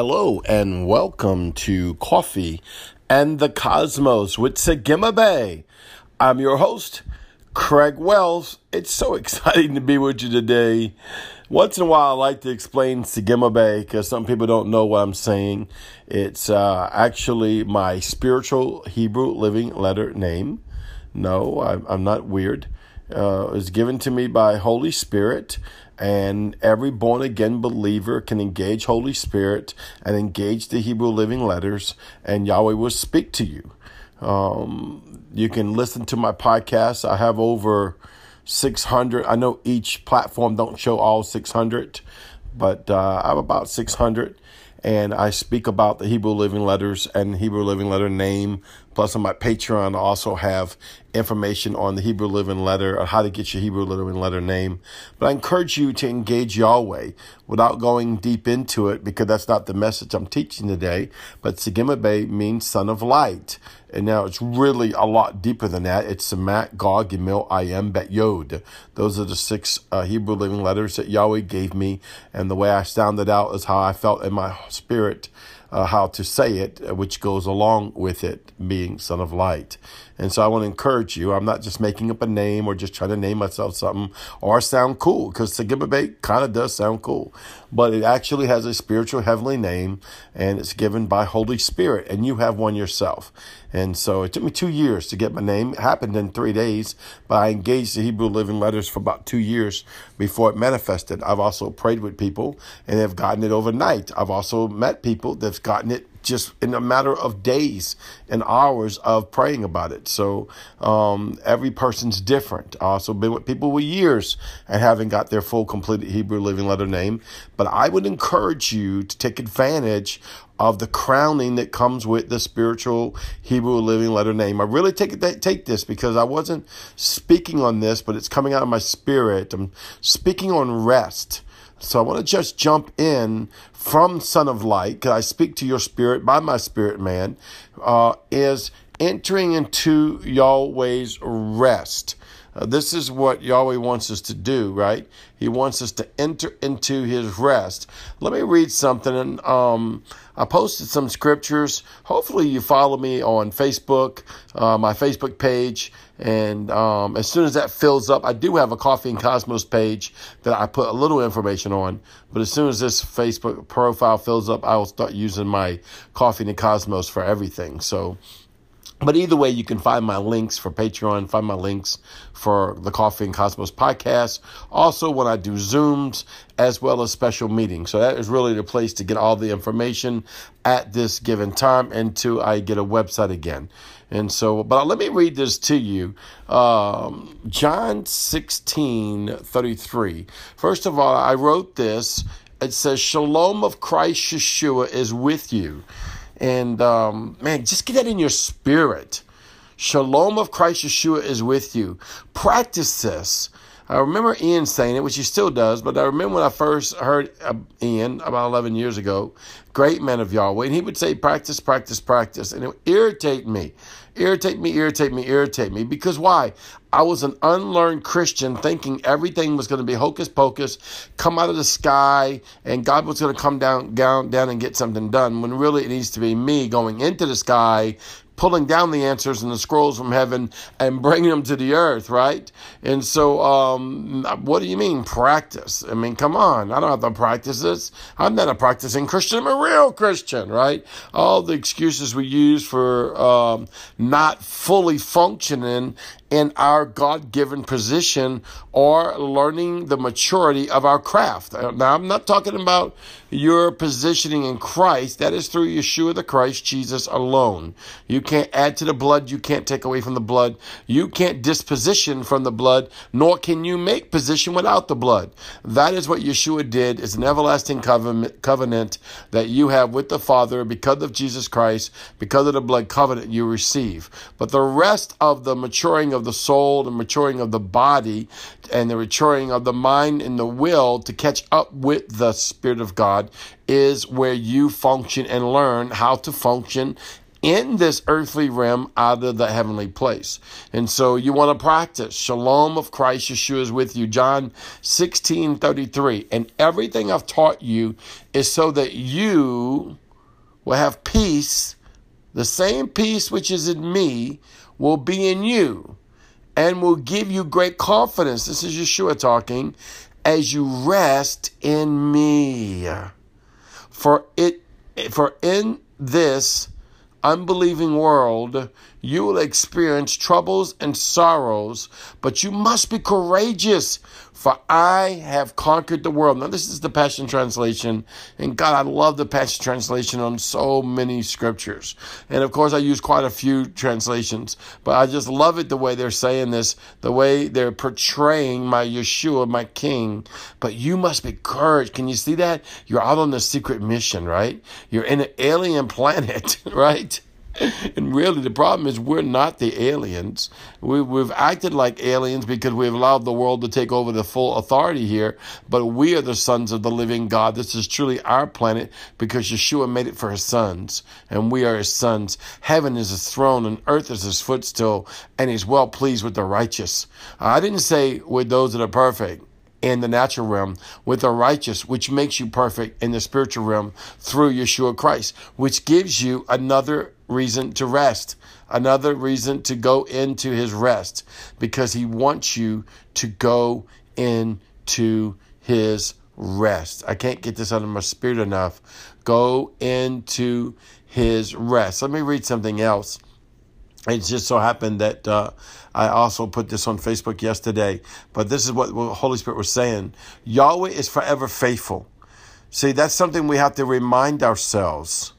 Hello and welcome to Coffee and the Cosmos with Sagima Bay. I'm your host, Craig Wells. It's so exciting to be with you today. Once in a while, I like to explain Sagima Bay because some people don't know what I'm saying. It's uh, actually my spiritual Hebrew living letter name. No, I'm, not weird. Uh, it was given to me by Holy Spirit and every born again believer can engage Holy Spirit and engage the Hebrew living letters, and Yahweh will speak to you. Um, you can listen to my podcast. I have over 600. I know each platform don't show all 600, but uh, I have about 600 and I speak about the Hebrew Living Letters and Hebrew Living Letter name. Plus, on my Patreon, I also have information on the Hebrew Living Letter or how to get your Hebrew Living Letter name. But I encourage you to engage Yahweh without going deep into it because that's not the message I'm teaching today. But Segimabe means son of light. And now it's really a lot deeper than that. It's Samat, Gog, Gimel, Ayem, Bet, Yod. Those are the six uh, Hebrew living letters that Yahweh gave me. And the way I sounded out is how I felt in my spirit uh, how to say it, uh, which goes along with it being Son of Light. And so I want to encourage you. I'm not just making up a name or just trying to name myself something or sound cool because Sagibabe kind of does sound cool, but it actually has a spiritual heavenly name and it's given by Holy Spirit and you have one yourself. And so it took me two years to get my name. It happened in three days, but I engaged the Hebrew Living Letters for about two years before it manifested. I've also prayed with people and have gotten it overnight. I've also met people that've gotten it just in a matter of days and hours of praying about it. So um, every person's different. I also been with people with years and haven't got their full completed Hebrew living letter name. But I would encourage you to take advantage of the crowning that comes with the spiritual Hebrew living letter name. I really take take this because I wasn't speaking on this, but it's coming out of my spirit. I'm speaking on rest. So I want to just jump in from Son of Light, because I speak to your spirit by my spirit man, uh, is entering into Yahweh's rest. Uh, this is what Yahweh wants us to do, right? He wants us to enter into his rest. Let me read something. And um, I posted some scriptures. Hopefully, you follow me on Facebook, uh, my Facebook page. And um, as soon as that fills up, I do have a Coffee and Cosmos page that I put a little information on. But as soon as this Facebook profile fills up, I will start using my Coffee and Cosmos for everything. So but either way, you can find my links for Patreon, find my links for the Coffee and Cosmos podcast. Also, when I do Zooms as well as special meetings. So that is really the place to get all the information at this given time until I get a website again. And so, but let me read this to you. Um, John 16 33. First of all, I wrote this. It says, Shalom of Christ Yeshua is with you. And um, man, just get that in your spirit. Shalom of Christ Yeshua is with you. Practice this. I remember Ian saying it, which he still does, but I remember when I first heard uh, Ian about 11 years ago, great man of Yahweh, and he would say, practice, practice, practice. And it would irritate me, irritate me, irritate me, irritate me. Because why? I was an unlearned Christian thinking everything was going to be hocus pocus, come out of the sky, and God was going to come down, down, down and get something done, when really it needs to be me going into the sky, pulling down the answers and the scrolls from heaven and bringing them to the earth, right? And so, um, what do you mean practice? I mean, come on, I don't have to practice this. I'm not a practicing Christian. I'm a real Christian, right? All the excuses we use for um, not fully functioning in our God given position or learning the maturity of our craft. Uh, now, I'm not talking about your positioning in Christ. That is through Yeshua the Christ, Jesus alone. You can't add to the blood. You can't take away from the blood. You can't disposition from the blood, nor can you make position without the blood. That is what Yeshua did. It's an everlasting covenant that you have with the Father because of Jesus Christ, because of the blood covenant you receive. But the rest of the maturing of the soul, the maturing of the body, and the maturing of the mind and the will to catch up with the Spirit of God is where you function and learn how to function in this earthly realm out of the heavenly place. And so you want to practice. Shalom of Christ Yeshua is with you. John 16 33. And everything I've taught you is so that you will have peace. The same peace which is in me will be in you and will give you great confidence. This is Yeshua talking as you rest in me. For it for in this unbelieving world, you will experience troubles and sorrows, but you must be courageous, for I have conquered the world. Now, this is the Passion Translation, and God, I love the Passion Translation on so many scriptures. And of course, I use quite a few translations, but I just love it the way they're saying this, the way they're portraying my Yeshua, my King. But you must be courage. Can you see that? You're out on a secret mission, right? You're in an alien planet, right? and really, the problem is we're not the aliens. We, we've acted like aliens because we've allowed the world to take over the full authority here, but we are the sons of the living God. This is truly our planet because Yeshua made it for his sons, and we are his sons. Heaven is his throne, and earth is his footstool, and he's well pleased with the righteous. I didn't say with those that are perfect in the natural realm with the righteous, which makes you perfect in the spiritual realm through Yeshua Christ, which gives you another reason to rest, another reason to go into his rest, because he wants you to go into his rest. I can't get this out of my spirit enough. Go into his rest. Let me read something else. It just so happened that uh, I also put this on Facebook yesterday, but this is what the Holy Spirit was saying. Yahweh is forever faithful. See, that's something we have to remind ourselves.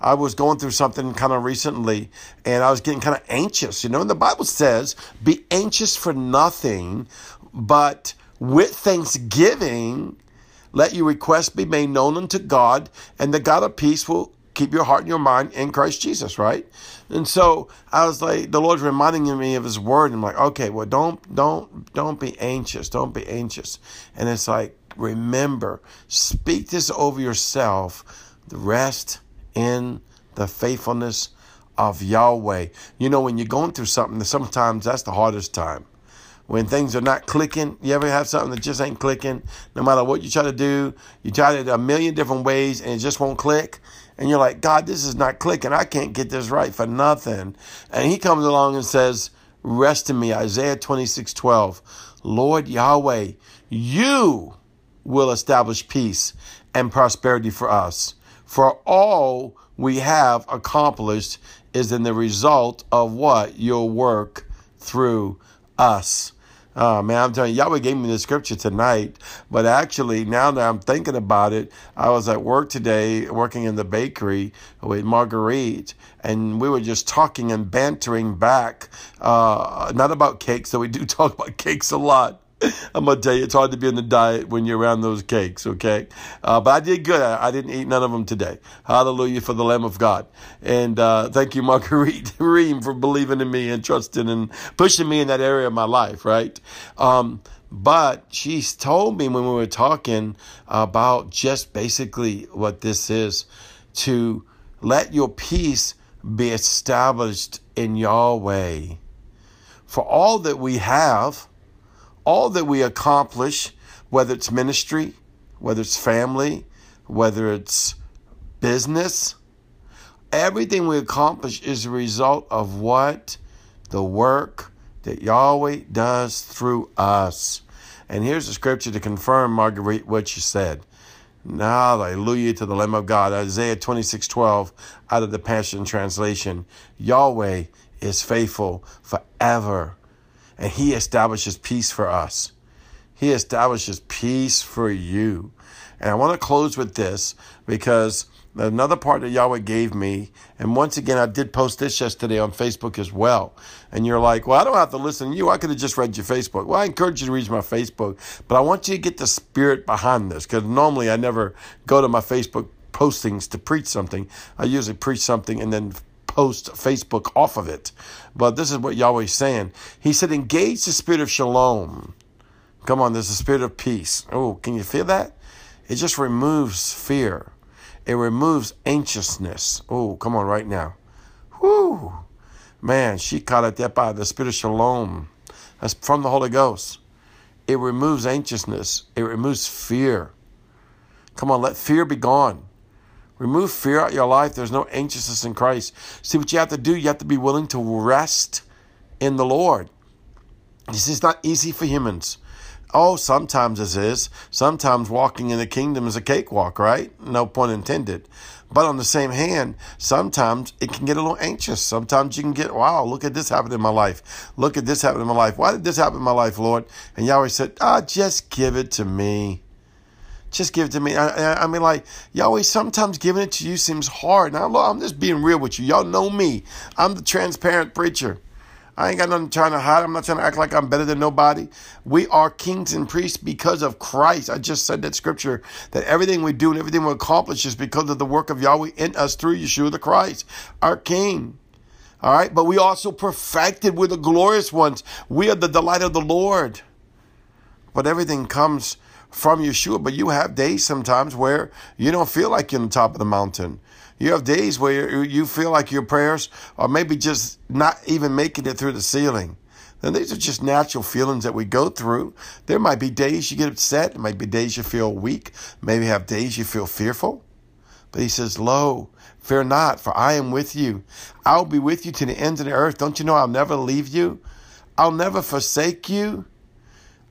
I was going through something kind of recently and I was getting kind of anxious. You know, and the Bible says, be anxious for nothing, but with thanksgiving, let your request be made known unto God, and the God of peace will keep your heart and your mind in Christ Jesus, right? And so I was like, the Lord's reminding me of His Word. And I'm like, okay, well, don't, don't, don't be anxious. Don't be anxious. And it's like, remember, speak this over yourself. Rest in the faithfulness of Yahweh. You know, when you're going through something, sometimes that's the hardest time. When things are not clicking, you ever have something that just ain't clicking? No matter what you try to do, you try it a million different ways and it just won't click. And you're like, God, this is not clicking. I can't get this right for nothing. And he comes along and says, Rest in me, Isaiah 26 12. Lord Yahweh, you will establish peace and prosperity for us. For all we have accomplished is in the result of what? Your work through us. Oh man, I'm telling you, Yahweh gave me the scripture tonight, but actually, now that I'm thinking about it, I was at work today working in the bakery with Marguerite, and we were just talking and bantering back, uh, not about cakes, though we do talk about cakes a lot. I'm gonna tell you, it's hard to be on the diet when you're around those cakes, okay? Uh, but I did good. I, I, didn't eat none of them today. Hallelujah for the Lamb of God. And uh, thank you, Marguerite Reem, for believing in me and trusting and pushing me in that area of my life, right? Um, but she's told me when we were talking about just basically what this is to let your peace be established in Yahweh. For all that we have, all that we accomplish, whether it's ministry, whether it's family, whether it's business, everything we accomplish is a result of what? The work that Yahweh does through us. And here's the scripture to confirm, Marguerite, what you said. Now, hallelujah to the Lamb of God. Isaiah 26 12 out of the Passion Translation. Yahweh is faithful forever and He establishes peace for us. He establishes peace for you. And I want to close with this because another part that Yahweh gave me, and once again, I did post this yesterday on Facebook as well. And you're like, well, I don't have to listen to you. I could have just read your Facebook. Well, I encourage you to read my Facebook, but I want you to get the spirit behind this because normally I never go to my Facebook postings to preach something. I usually preach something and then post Facebook off of it. But this is what Yahweh's saying. He said, engage the spirit of shalom. Come on, there's a spirit of peace. Oh, can you feel that? It just removes fear. It removes anxiousness. Oh, come on, right now. Whew. Man, she caught it that by the spirit of shalom. That's from the Holy Ghost. It removes anxiousness. It removes fear. Come on, let fear be gone. Remove fear out of your life. There's no anxiousness in Christ. See what you have to do? You have to be willing to rest in the Lord. This is not easy for humans. Oh, sometimes it is. Sometimes walking in the kingdom is a cakewalk, right? No pun intended. But on the same hand, sometimes it can get a little anxious. Sometimes you can get, wow, look at this happen in my life. Look at this happen in my life. Why did this happen in my life, Lord? And Yahweh said, ah, just give it to me. Just give it to me. I, I, mean, like, Yahweh, sometimes giving it to you seems hard. Now, Lord, I'm just being real with you. Y'all know me. I'm the transparent preacher. I ain't got nothing trying to hide. I'm not trying to act like I'm better than nobody. We are kings and priests because of Christ. I just said that scripture that everything we do and everything we accomplish is because of the work of Yahweh in us through Yeshua the Christ, our King. All right, but we also perfected. We're the glorious ones. We are the delight of the Lord. But everything comes from Yeshua. But you have days sometimes where you don't feel like you're on the top of the mountain. You have days where you feel like your prayers are maybe just not even making it through the ceiling. And these are just natural feelings that we go through. There might be days you get upset. There might be days you feel weak. Maybe have days you feel fearful. But he says, Lo, fear not, for I am with you. I'll be with you to the ends of the earth. Don't you know I'll never leave you? I'll never forsake you.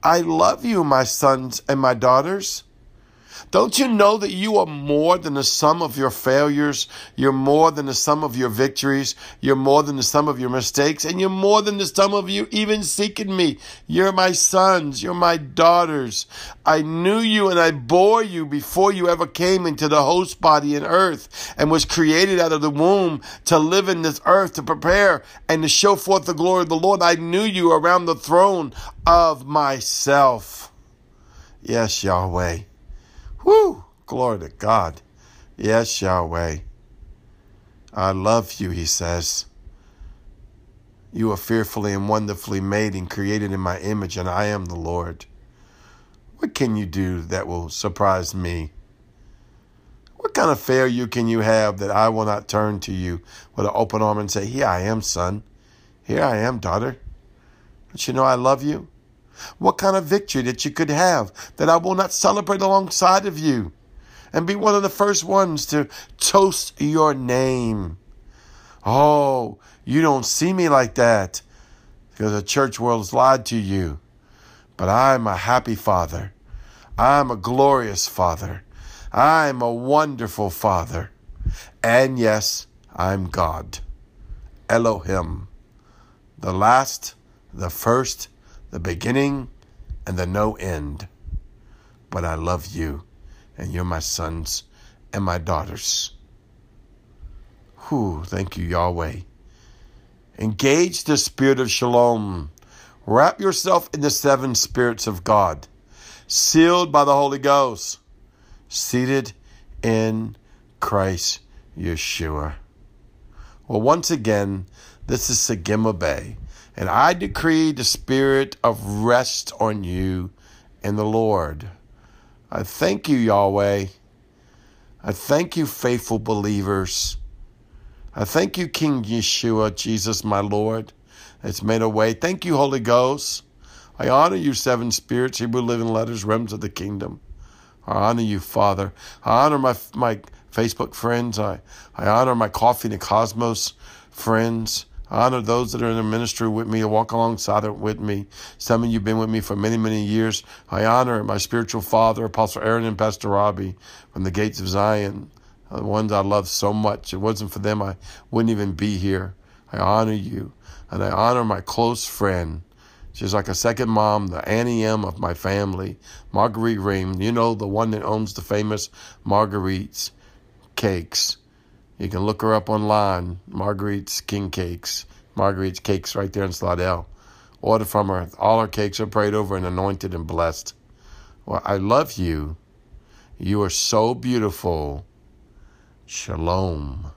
I love you, my sons and my daughters. Don't you know that you are more than the sum of your failures? You're more than the sum of your victories. You're more than the sum of your mistakes. And you're more than the sum of you even seeking me. You're my sons. You're my daughters. I knew you and I bore you before you ever came into the host body in earth and was created out of the womb to live in this earth, to prepare and to show forth the glory of the Lord. I knew you around the throne of myself. Yes, Yahweh. Whoo! Glory to God. Yes, Yahweh. I love you, he says. You are fearfully and wonderfully made and created in my image, and I am the Lord. What can you do that will surprise me? What kind of failure can you have that I will not turn to you with an open arm and say, Here I am, son. Here I am, daughter. Don't you know I love you? What kind of victory that you could have that I will not celebrate alongside of you and be one of the first ones to toast your name. Oh, you don't see me like that because the church world has lied to you. But I'm a happy father. I'm a glorious father. I'm a wonderful father. And yes, I'm God. Elohim. The last, the first, the beginning and the no end. But I love you, and you're my sons and my daughters. Whew, thank you, Yahweh. Engage the spirit of shalom. Wrap yourself in the seven spirits of God, sealed by the Holy Ghost, seated in Christ Yeshua. Well, once again, this is Sagima Bay. And I decree the spirit of rest on you in the Lord. I thank you, Yahweh. I thank you, faithful believers. I thank you, King Yeshua, Jesus, my Lord, that's made a way. Thank you, Holy Ghost. I honor you, seven spirits, Hebrew living letters, realms of the kingdom. I honor you, Father. I honor my my Facebook friends. I, I honor my Coffee the Cosmos friends. I honor those that are in the ministry with me, walk alongside it with me. Some of you have been with me for many, many years. I honor my spiritual father, Apostle Aaron and Pastor Robbie from the Gates of Zion, the ones I love so much. It wasn't for them, I wouldn't even be here. I honor you. And I honor my close friend. She's like a second mom, the Annie M of my family, Marguerite Ream. You know, the one that owns the famous Marguerite's cakes. You can look her up online, Marguerite's King Cakes. Marguerite's Cakes right there in Slidell. Order from her. All her cakes are prayed over and anointed and blessed. Well, I love you. You are so beautiful. Shalom.